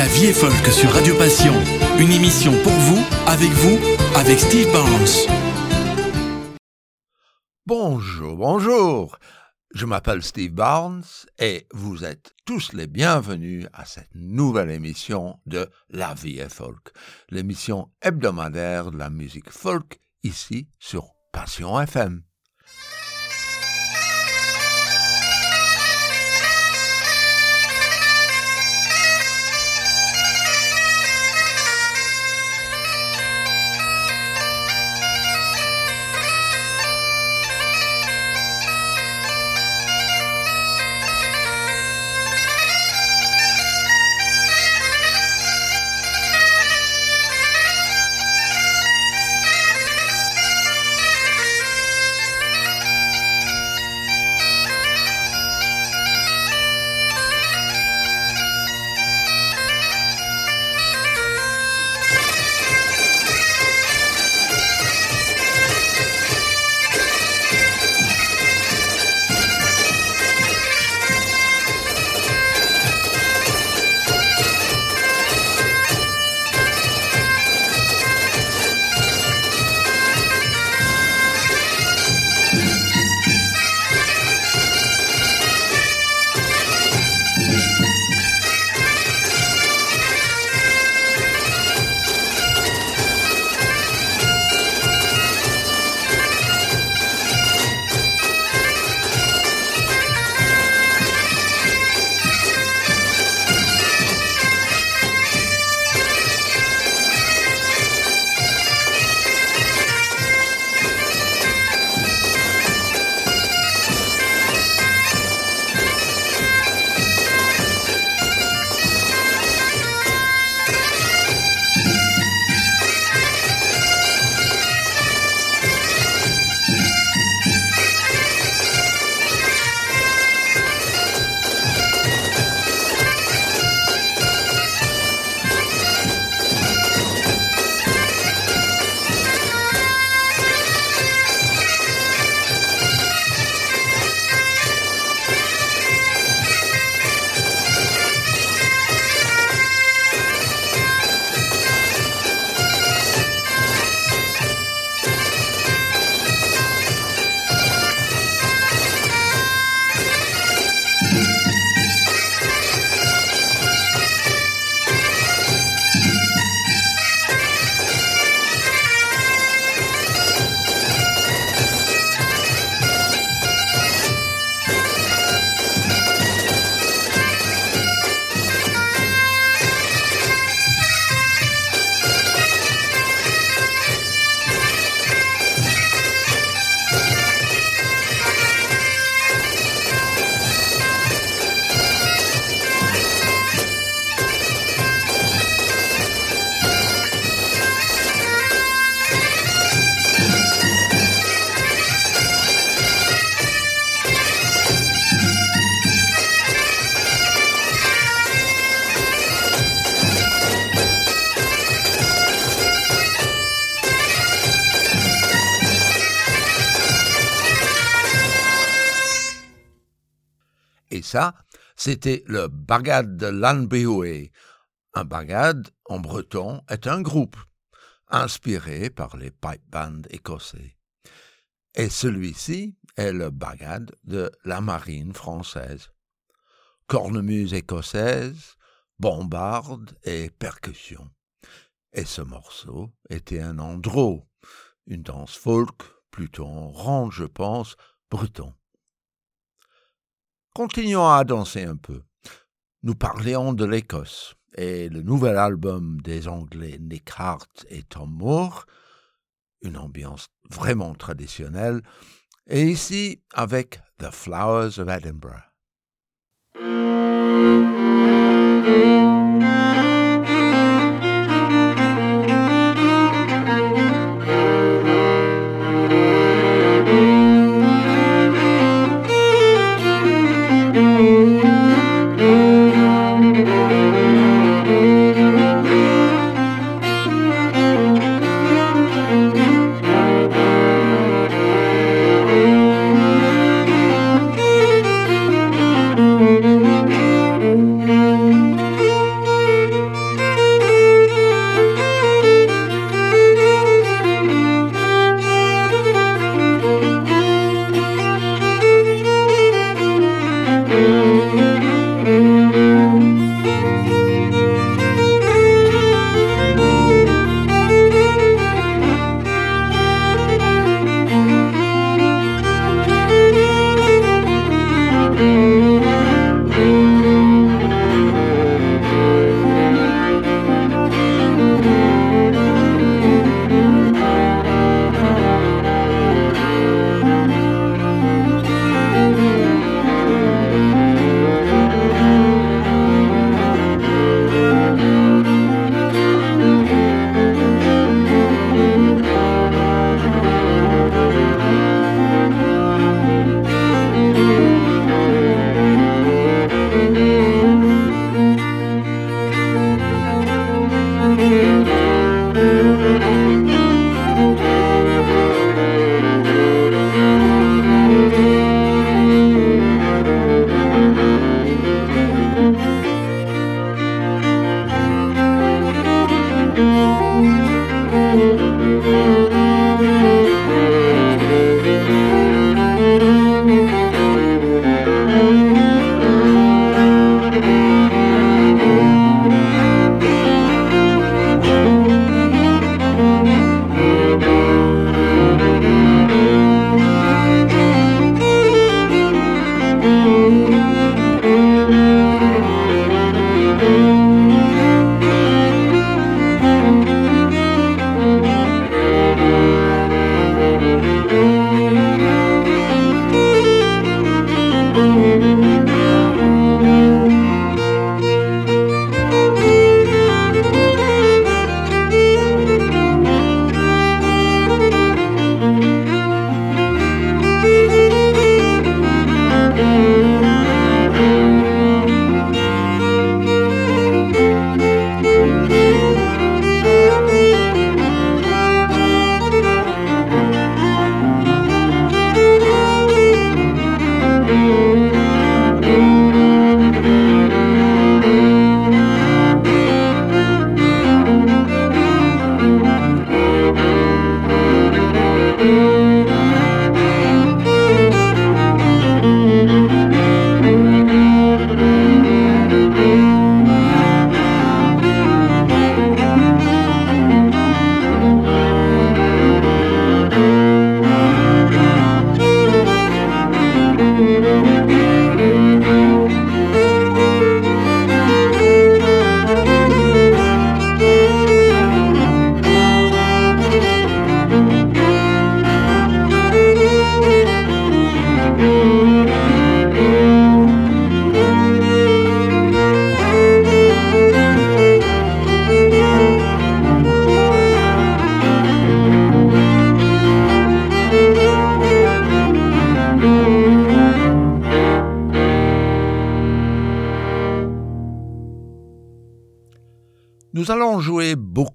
La vie est folk sur Radio Passion. Une émission pour vous, avec vous, avec Steve Barnes. Bonjour, bonjour. Je m'appelle Steve Barnes et vous êtes tous les bienvenus à cette nouvelle émission de La vie est folk, l'émission hebdomadaire de la musique folk ici sur Passion FM. Ça, c'était le bagad de Lanbehoué. Un bagad, en breton, est un groupe, inspiré par les pipe bands écossais. Et celui-ci est le bagad de la marine française. Cornemuse écossaise, bombarde et percussion. Et ce morceau était un andro, une danse folk, plutôt ronde, je pense, breton. Continuons à danser un peu. Nous parlions de l'Écosse et le nouvel album des Anglais Nick Hart et Tom Moore, une ambiance vraiment traditionnelle, et ici avec The Flowers of Edinburgh.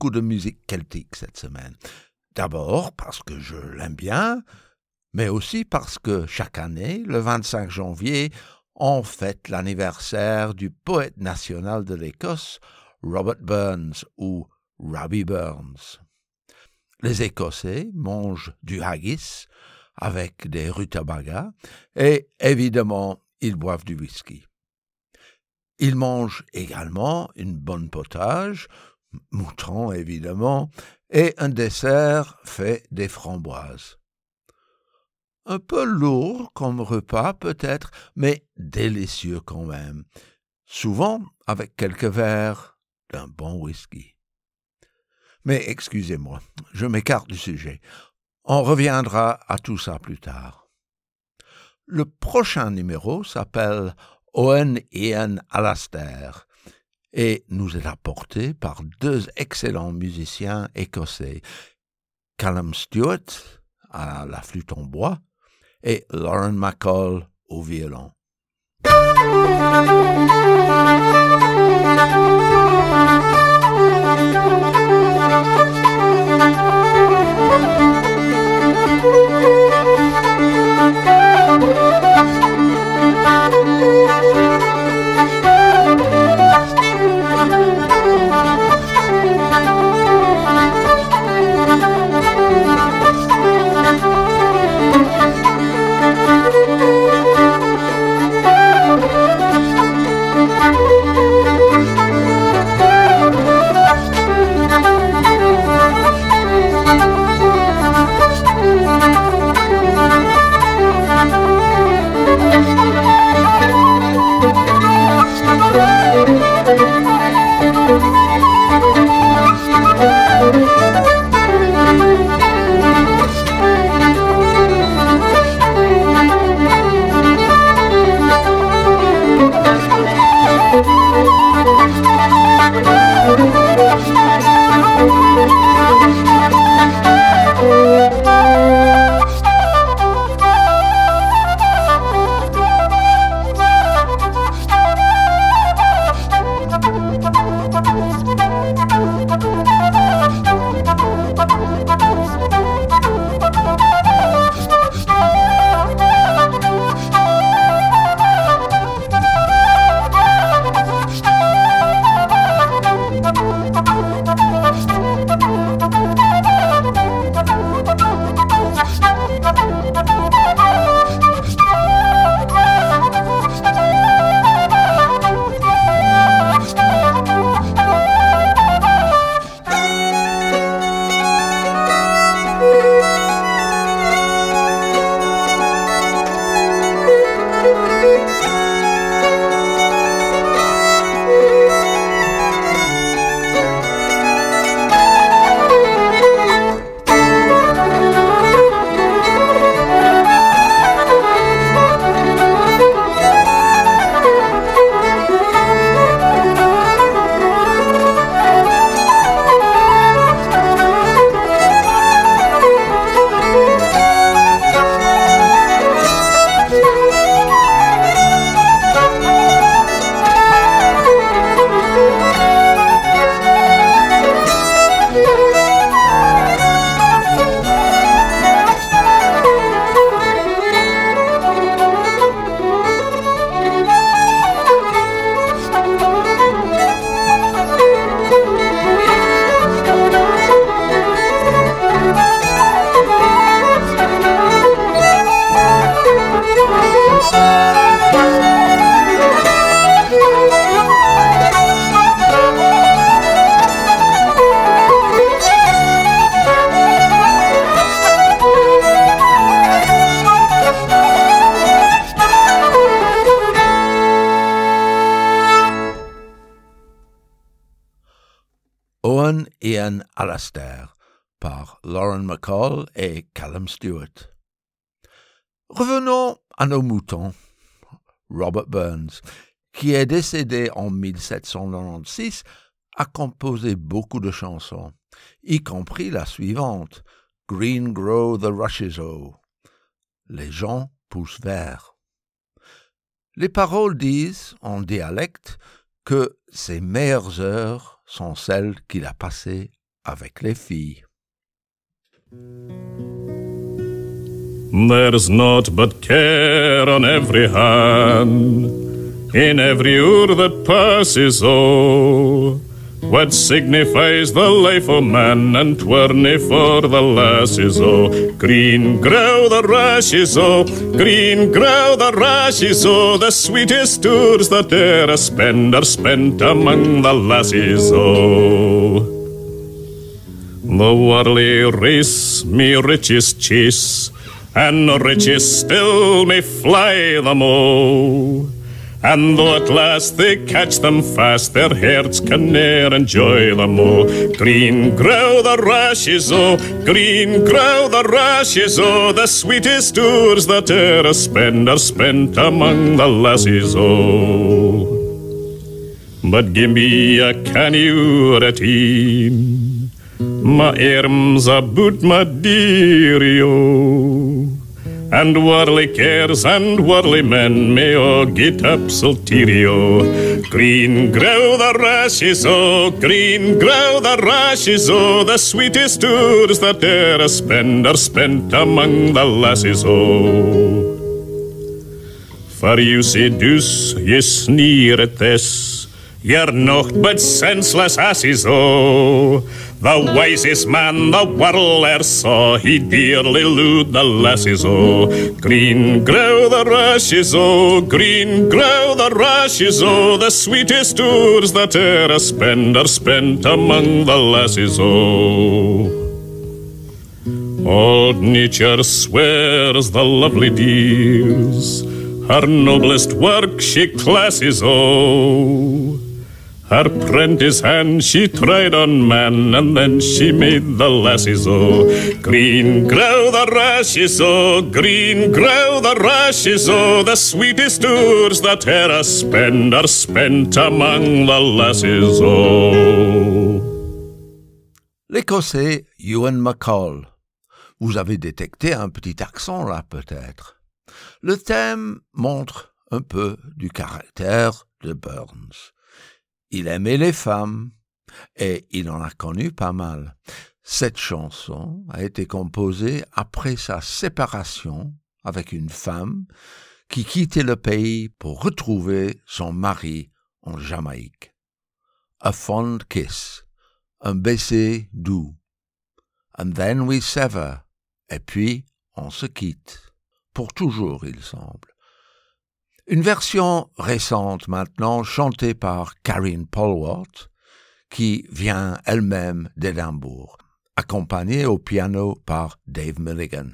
De musique celtique cette semaine. D'abord parce que je l'aime bien, mais aussi parce que chaque année, le 25 janvier, on fête l'anniversaire du poète national de l'Écosse, Robert Burns ou Robbie Burns. Les Écossais mangent du haggis avec des rutabagas et évidemment ils boivent du whisky. Il mange également une bonne potage, mouton évidemment, et un dessert fait des framboises. Un peu lourd comme repas peut-être, mais délicieux quand même, souvent avec quelques verres d'un bon whisky. Mais excusez-moi, je m'écarte du sujet. On reviendra à tout ça plus tard. Le prochain numéro s'appelle Owen Ian Alastair et nous est apporté par deux excellents musiciens écossais, Callum Stewart à la flûte en bois et Lauren McCall au violon. Par Lauren McCall et Callum Stewart. Revenons à nos moutons. Robert Burns, qui est décédé en 1796, a composé beaucoup de chansons, y compris la suivante, Green Grow the Rushes O. Les gens poussent vert. Les paroles disent, en dialecte, que ses meilleures heures sont celles qu'il a passées avec les filles. There's naught but care on every hand, in every hour that passes, oh. What signifies the life of man and twerny for the lasses, oh. Green grow the rashes, oh. Green grow the rashes, oh. The sweetest tours that e'er a spend are spent among the lasses, oh. The worldly race me riches chase, and the riches still may fly them all. And though at last they catch them fast, their hearts can ne'er enjoy them oh. Green grow the rashes, oh, green grow the rashes, oh, the sweetest tours that e'er a spend are spent among the lassies, oh. But give me a canny or a my arms about my dearie, oh. And worldly cares and worldly men may all get up sulterio. Green grow the rashes, oh, green grow the rashes, oh, the sweetest tours that e'er a spend are spent among the lasses, oh. For you seduce, ye sneer at this, you're naught but senseless asses, oh. The wisest man the world e'er saw, he dearly lewd the lasses, oh. Green grow the rushes, oh, green grow the rushes, oh. The sweetest tours that e'er a spend are spent among the lasses, oh. Old nature swears the lovely dears, her noblest work she classes, oh. Her prentice hand she tried on man, and then she made the lassies oh. Green grow the rashes oh, green grow the rashes oh. The sweetest tours that e'er spend are spent among the lassies oh. L'Écossais Ewan McCall. Vous avez détecté un petit accent là peut-être. Le thème montre un peu du caractère de Burns. Il aimait les femmes et il en a connu pas mal. Cette chanson a été composée après sa séparation avec une femme qui quittait le pays pour retrouver son mari en Jamaïque. A fond kiss, un baiser doux. And then we sever, et puis on se quitte. Pour toujours, il semble. Une version récente maintenant, chantée par Karine Polwart, qui vient elle-même d'Édimbourg, accompagnée au piano par Dave Milligan.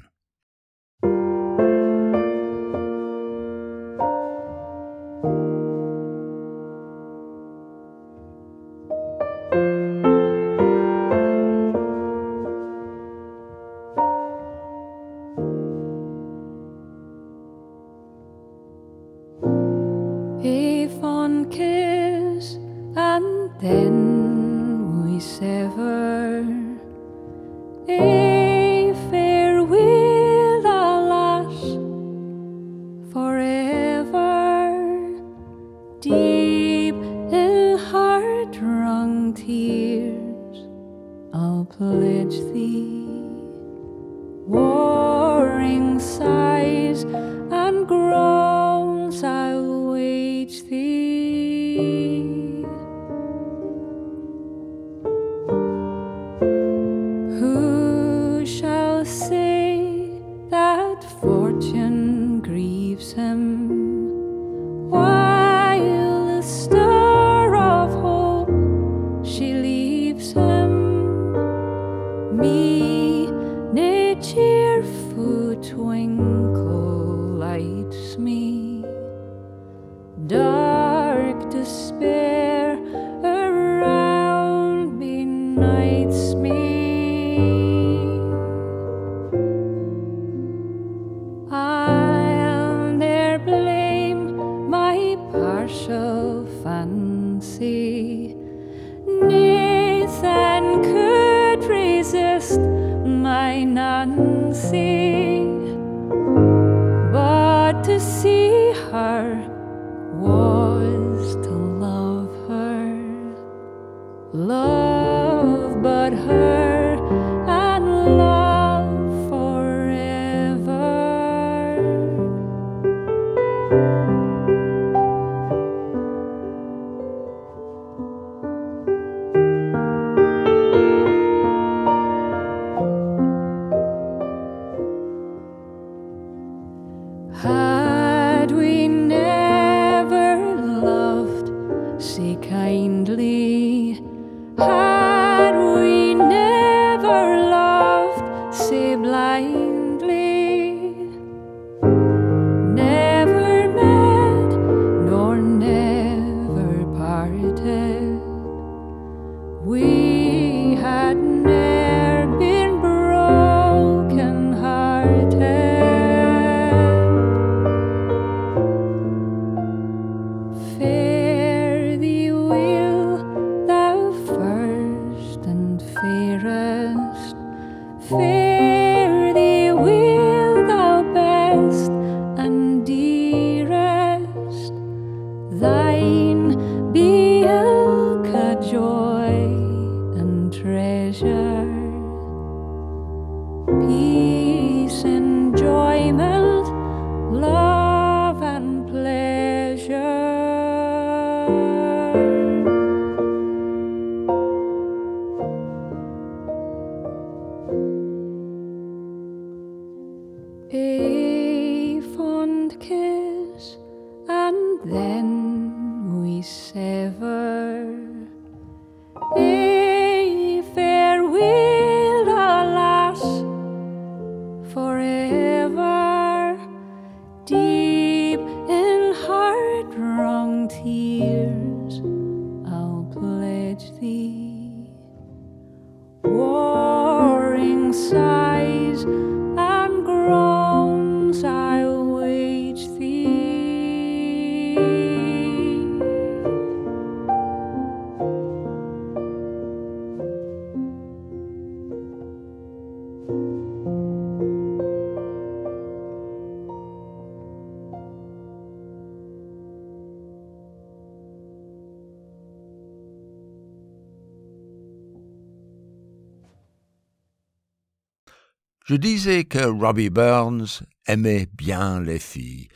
Je disais que Robbie Burns aimait bien les filles,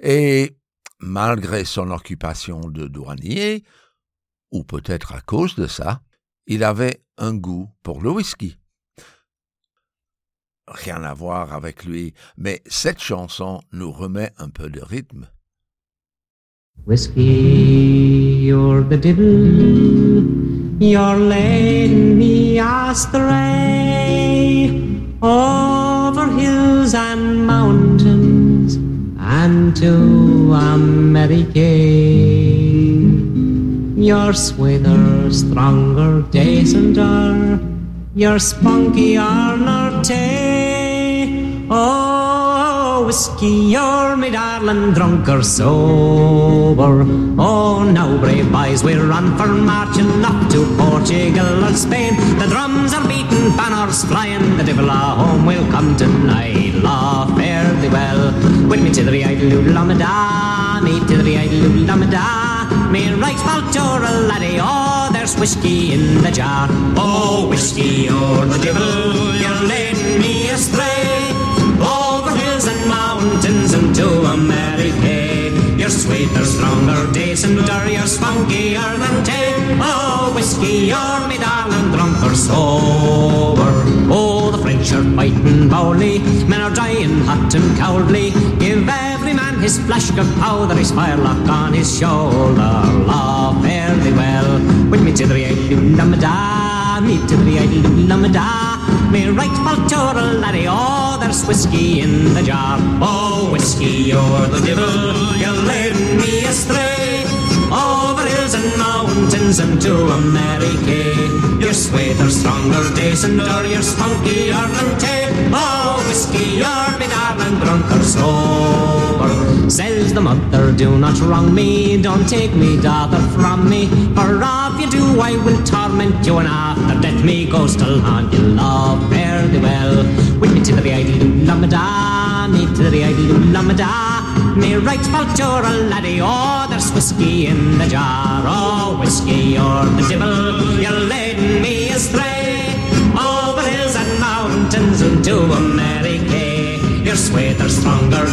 et malgré son occupation de douanier, ou peut-être à cause de ça, il avait un goût pour le whisky. Rien à voir avec lui, mais cette chanson nous remet un peu de rythme. Whiskey, you're the devil. You're astray over hills and mountains and to America. You're sweeter, stronger, decenter. You're spunkier nor tay. Oh, whiskey, you're me darling, drunk or sober. Oh, now, brave boys, we're on for marching up to Portugal or Spain. The drums are beating, banners flying, the devil a home will come tonight. Law, fare thee well. With me to the idle lamada, me to the idle lamada. Me right Baltura laddie, oh, there's whiskey in the jar. Oh, whiskey, you're the devil, you're leading me astray. Mountains and to America. You're sweeter, stronger, decenter, you're spunkier than ten. Oh, whiskey, you're me darling, drunk or sober. Oh, the French are fighting bowly, men are dying hot and cowardly. Give every man his flask of powder, his firelock on his shoulder. Law, fare well, with me to the idle lamada, me to the idle lamada. Me right for Baltura laddie, oh, there's whiskey in the jar. Oh, whiskey, you're the devil, you're leading me astray. Over hills and mountains and to America. you're sweeter, stronger, decenter, you're spunkier than tape. Oh, whiskey, you're me darling, drunk or sober. Says the mother, do not wrong me, don't take me daughter from me. For if you do, I will torment you, and after death me goes to haunt you. Love, thee well. With me to the idle lamada, me to the idle lamada. Me right about you're a laddie, oh, there's whiskey in the jar. Oh, whiskey, you're the devil, you're leading me astray. Over hills and mountains into America. Sweeter, stronger,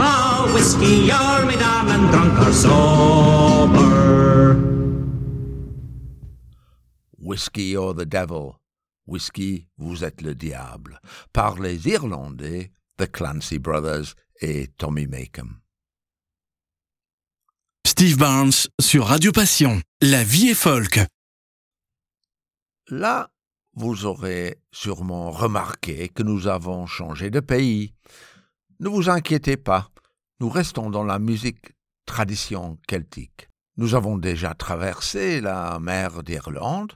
Oh, whiskey, you're me darling, drunk or sober. Whiskey or the Devil. Whisky, vous êtes le diable. Par les Irlandais, The Clancy Brothers et Tommy Makem. Steve Barnes sur Radio Passion. La vie est folk. Là, vous aurez sûrement remarqué que nous avons changé de pays. Ne vous inquiétez pas, nous restons dans la musique tradition celtique. Nous avons déjà traversé la mer d'Irlande,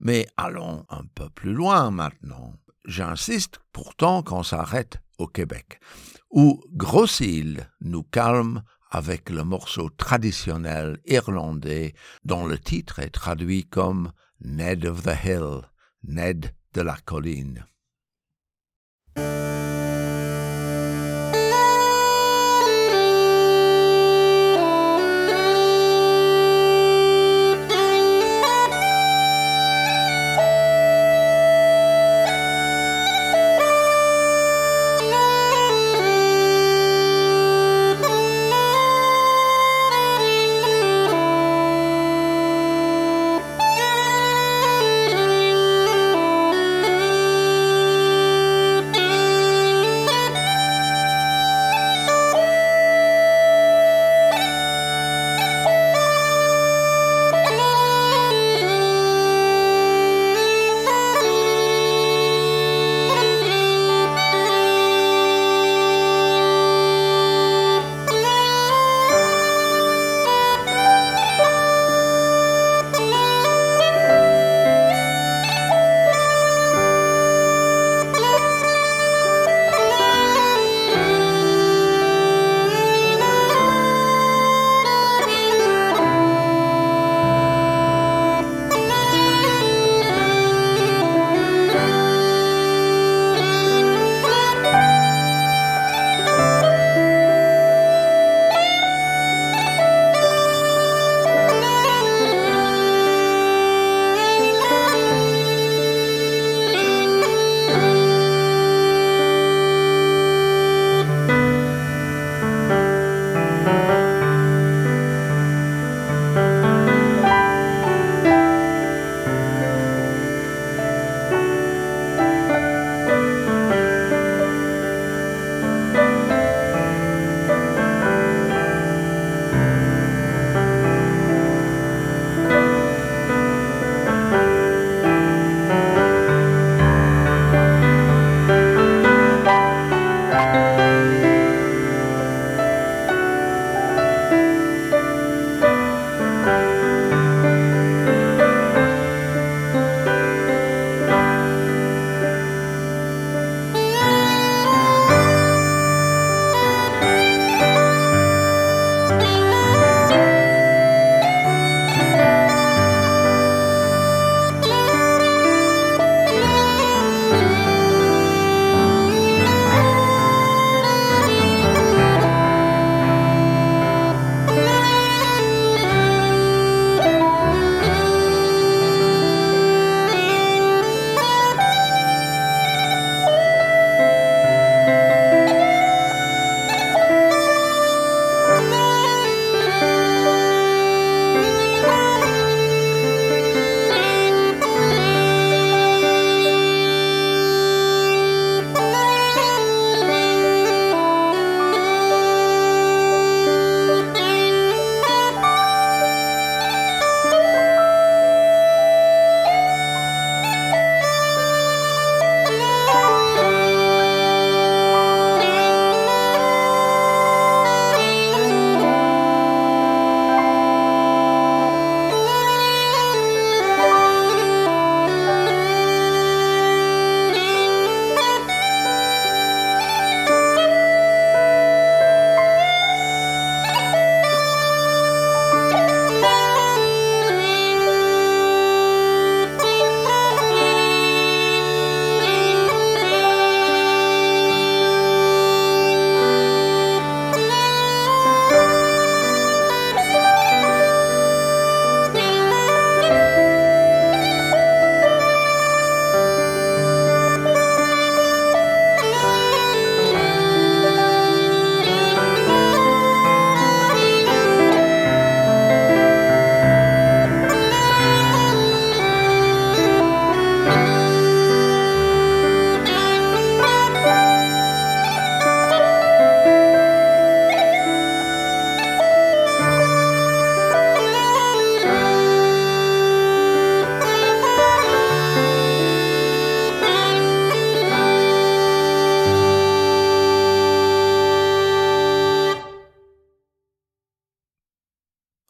mais allons un peu plus loin maintenant. J'insiste pourtant qu'on s'arrête au Québec, où Grossil nous calme avec le morceau traditionnel irlandais dont le titre est traduit comme Ned of the Hill, Ned de la colline.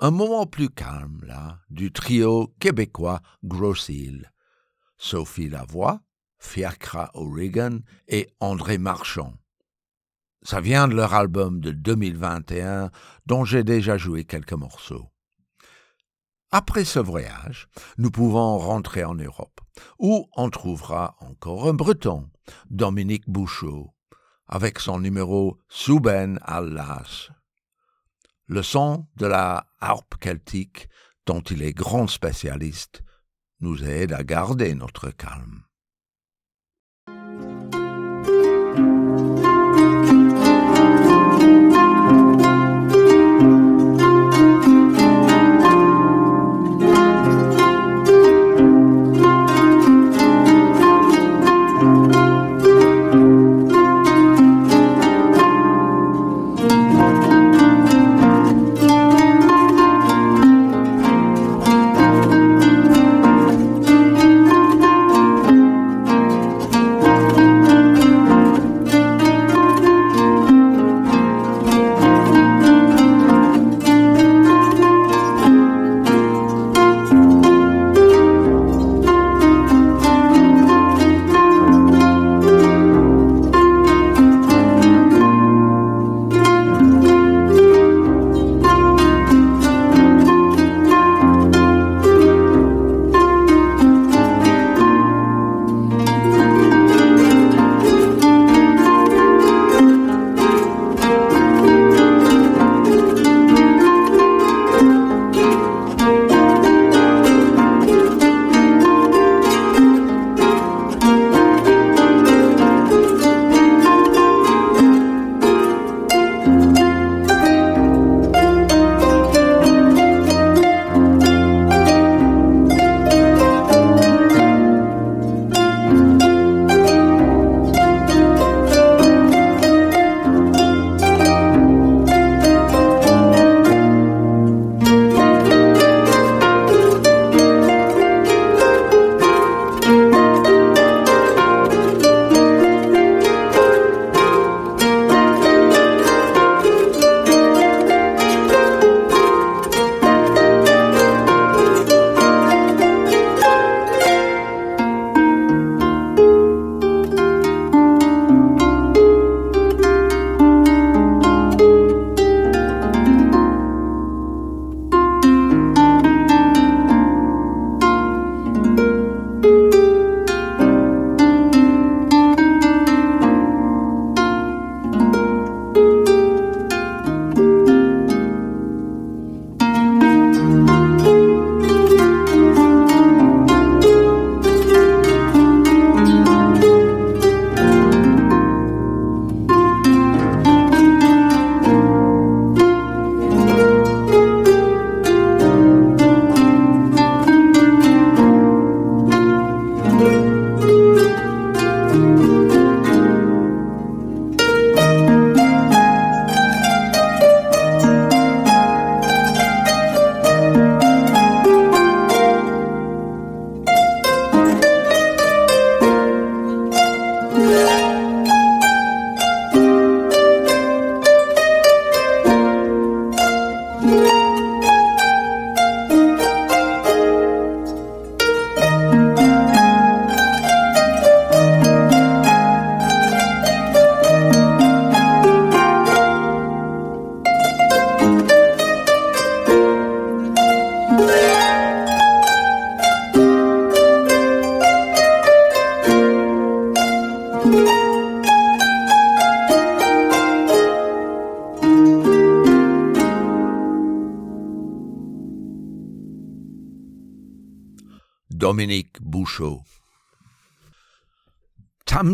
Un moment plus calme, là, du trio québécois Grossil. Sophie Lavoie, Fiacra O'Regan et André Marchand. Ça vient de leur album de 2021 dont j'ai déjà joué quelques morceaux. Après ce voyage, nous pouvons rentrer en Europe, où on trouvera encore un breton, Dominique Bouchot, avec son numéro Souben Allas. Le son de la harpe celtique, dont il est grand spécialiste, nous aide à garder notre calme.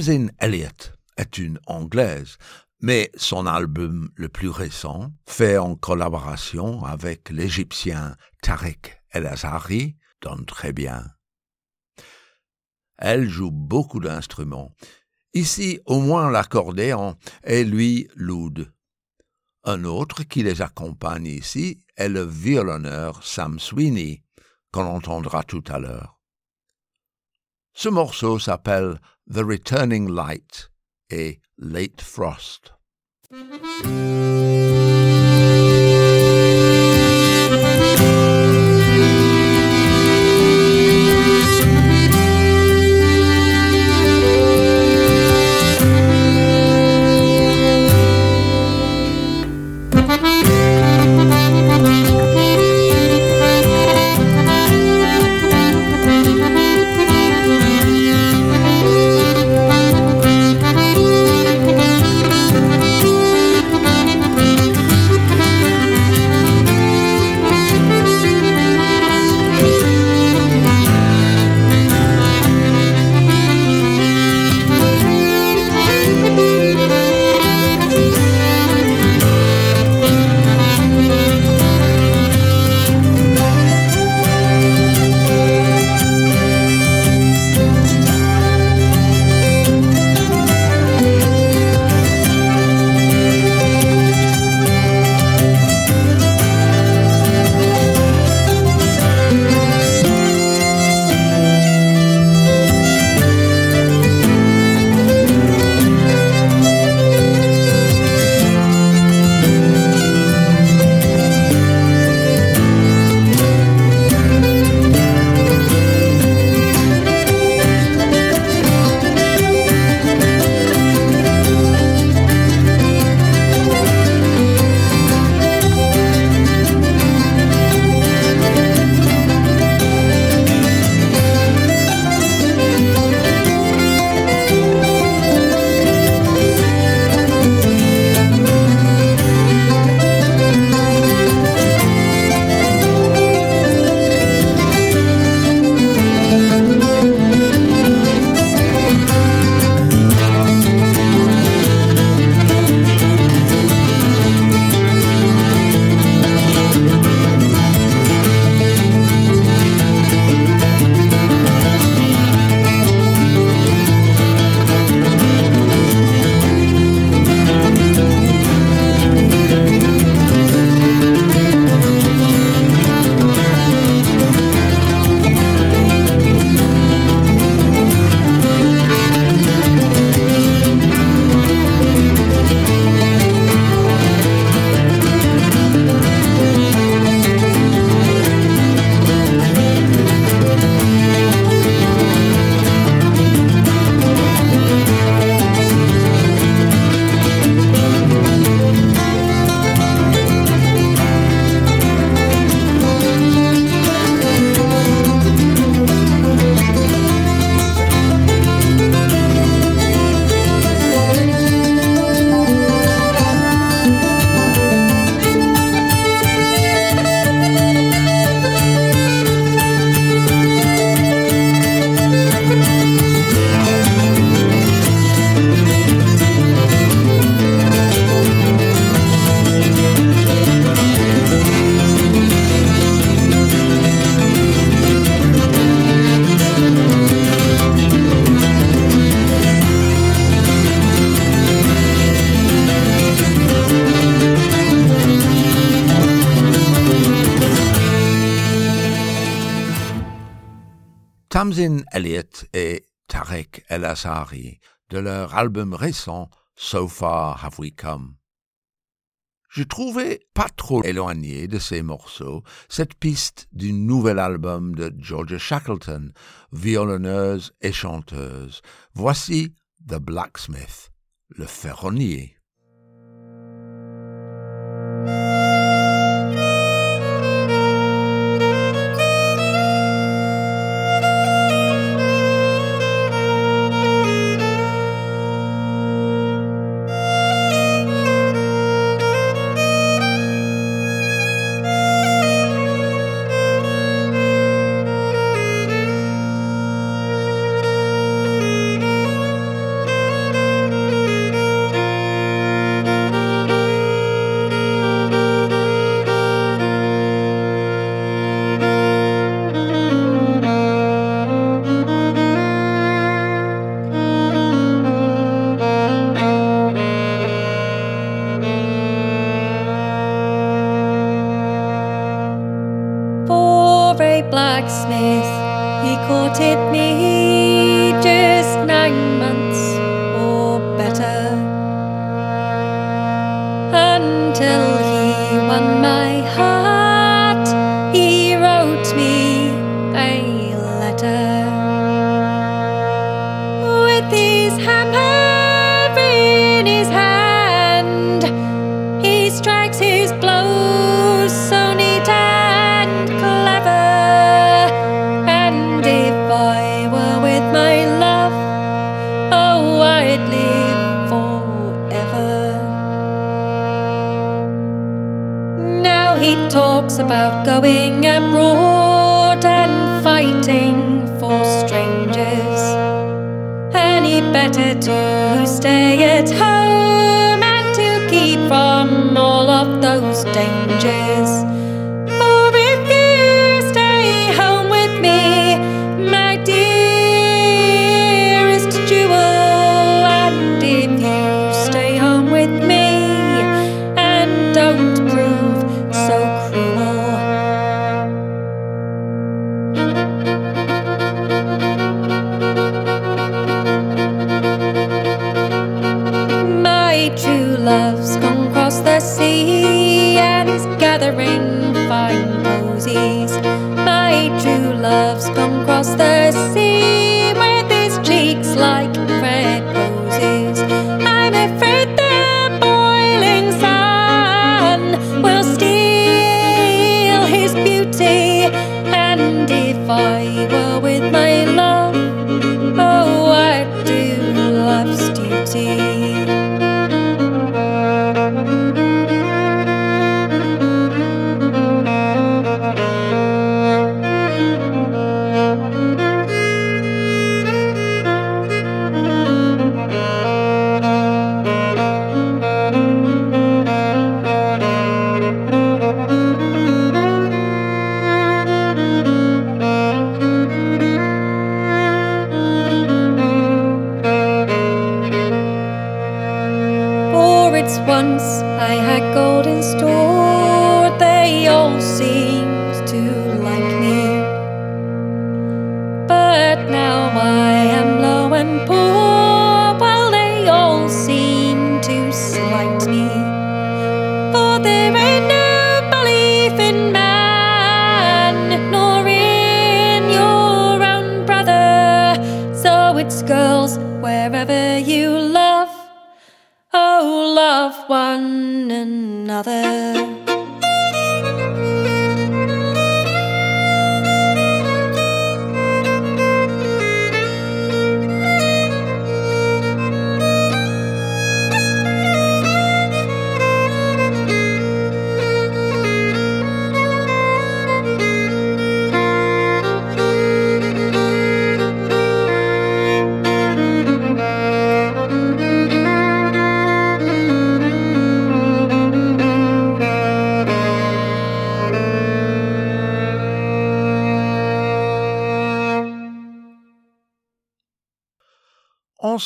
Tamsin Elliott est une Anglaise, mais son album le plus récent, fait en collaboration avec l'Égyptien Tarek El Azhari, donne très bien. Elle joue beaucoup d'instruments. Ici, au moins l'accordéon et lui l'oud. Un autre qui les accompagne ici est le violonneur Sam Sweeney, qu'on entendra tout à l'heure. Ce morceau s'appelle The Returning Light a Late Frost. Tamsin Elliott et Tarek El Assari de leur album récent So Far Have We Come. Je trouvais pas trop éloigné de ces morceaux cette piste du nouvel album de Georgia Shackleton, violonneuse et chanteuse. Voici The Blacksmith, le ferronnier.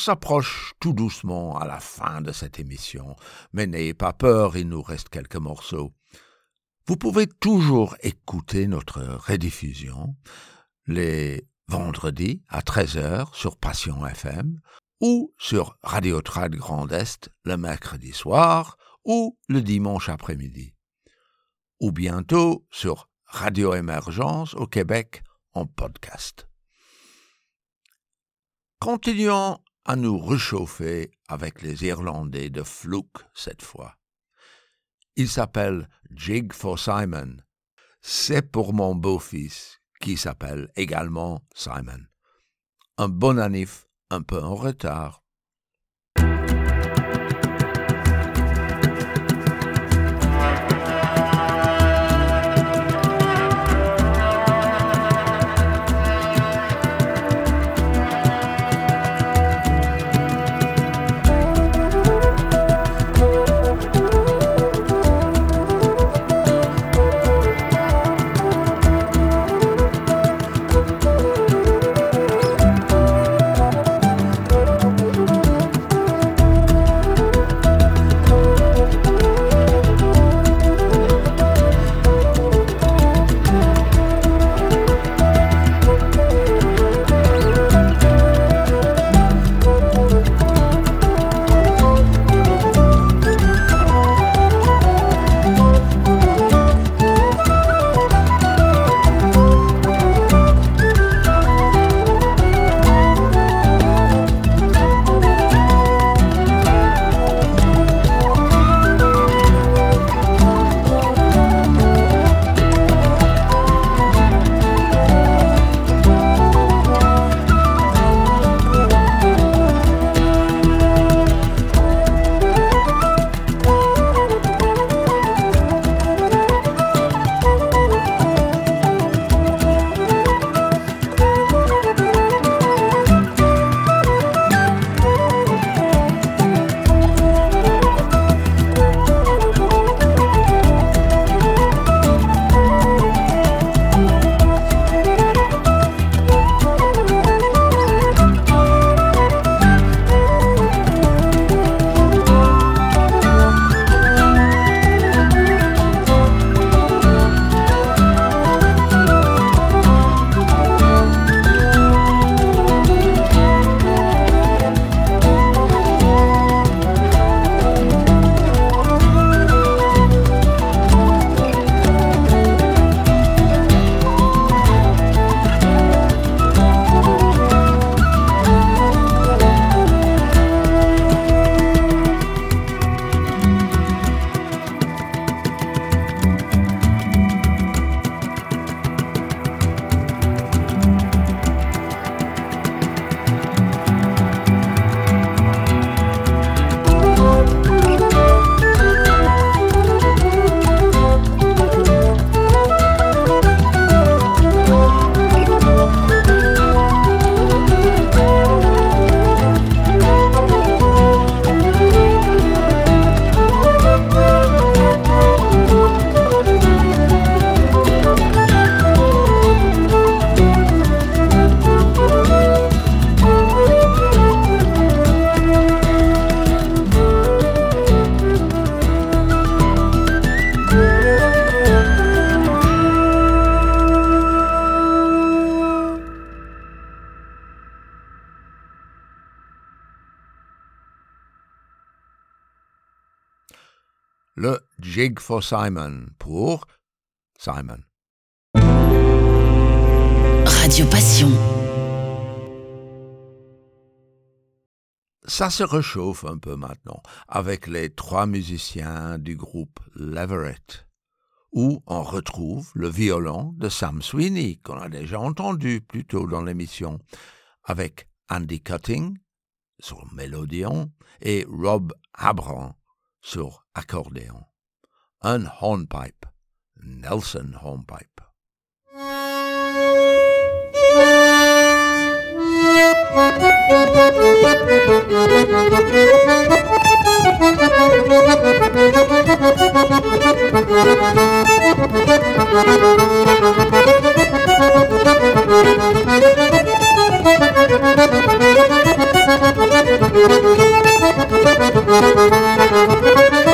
s'approche tout doucement à la fin de cette émission, mais n'ayez pas peur, il nous reste quelques morceaux. Vous pouvez toujours écouter notre rediffusion les vendredis à 13h sur Passion FM ou sur Radio Trad Grand Est le mercredi soir ou le dimanche après-midi. Ou bientôt sur Radio Émergence au Québec en podcast. Continuons à nous réchauffer avec les Irlandais de Fluke cette fois. Il s'appelle Jig for Simon. C'est pour mon beau-fils qui s'appelle également Simon. Un bon anif un peu en retard. Jig for Simon pour Simon. Radio Passion. Ça se réchauffe un peu maintenant avec les trois musiciens du groupe Leverett, où on retrouve le violon de Sam Sweeney, qu'on a déjà entendu plus tôt dans l'émission, avec Andy Cutting sur mélodion et Rob Abram sur accordéon. Un hornpipe, Nelson hornpipe.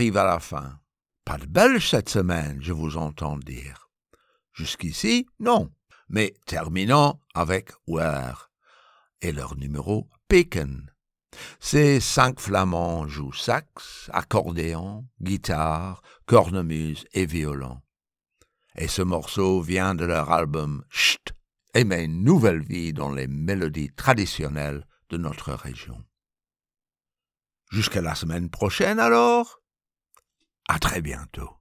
arrive à la fin. Pas de belge cette semaine, je vous entends dire. Jusqu'ici, non. Mais terminons avec Where et leur numéro Bacon. Ces cinq flamands jouent sax, accordéon, guitare, cornemuse et violon. Et ce morceau vient de leur album Chut et met une nouvelle vie dans les mélodies traditionnelles de notre région. Jusqu'à la semaine prochaine alors. À très bientôt.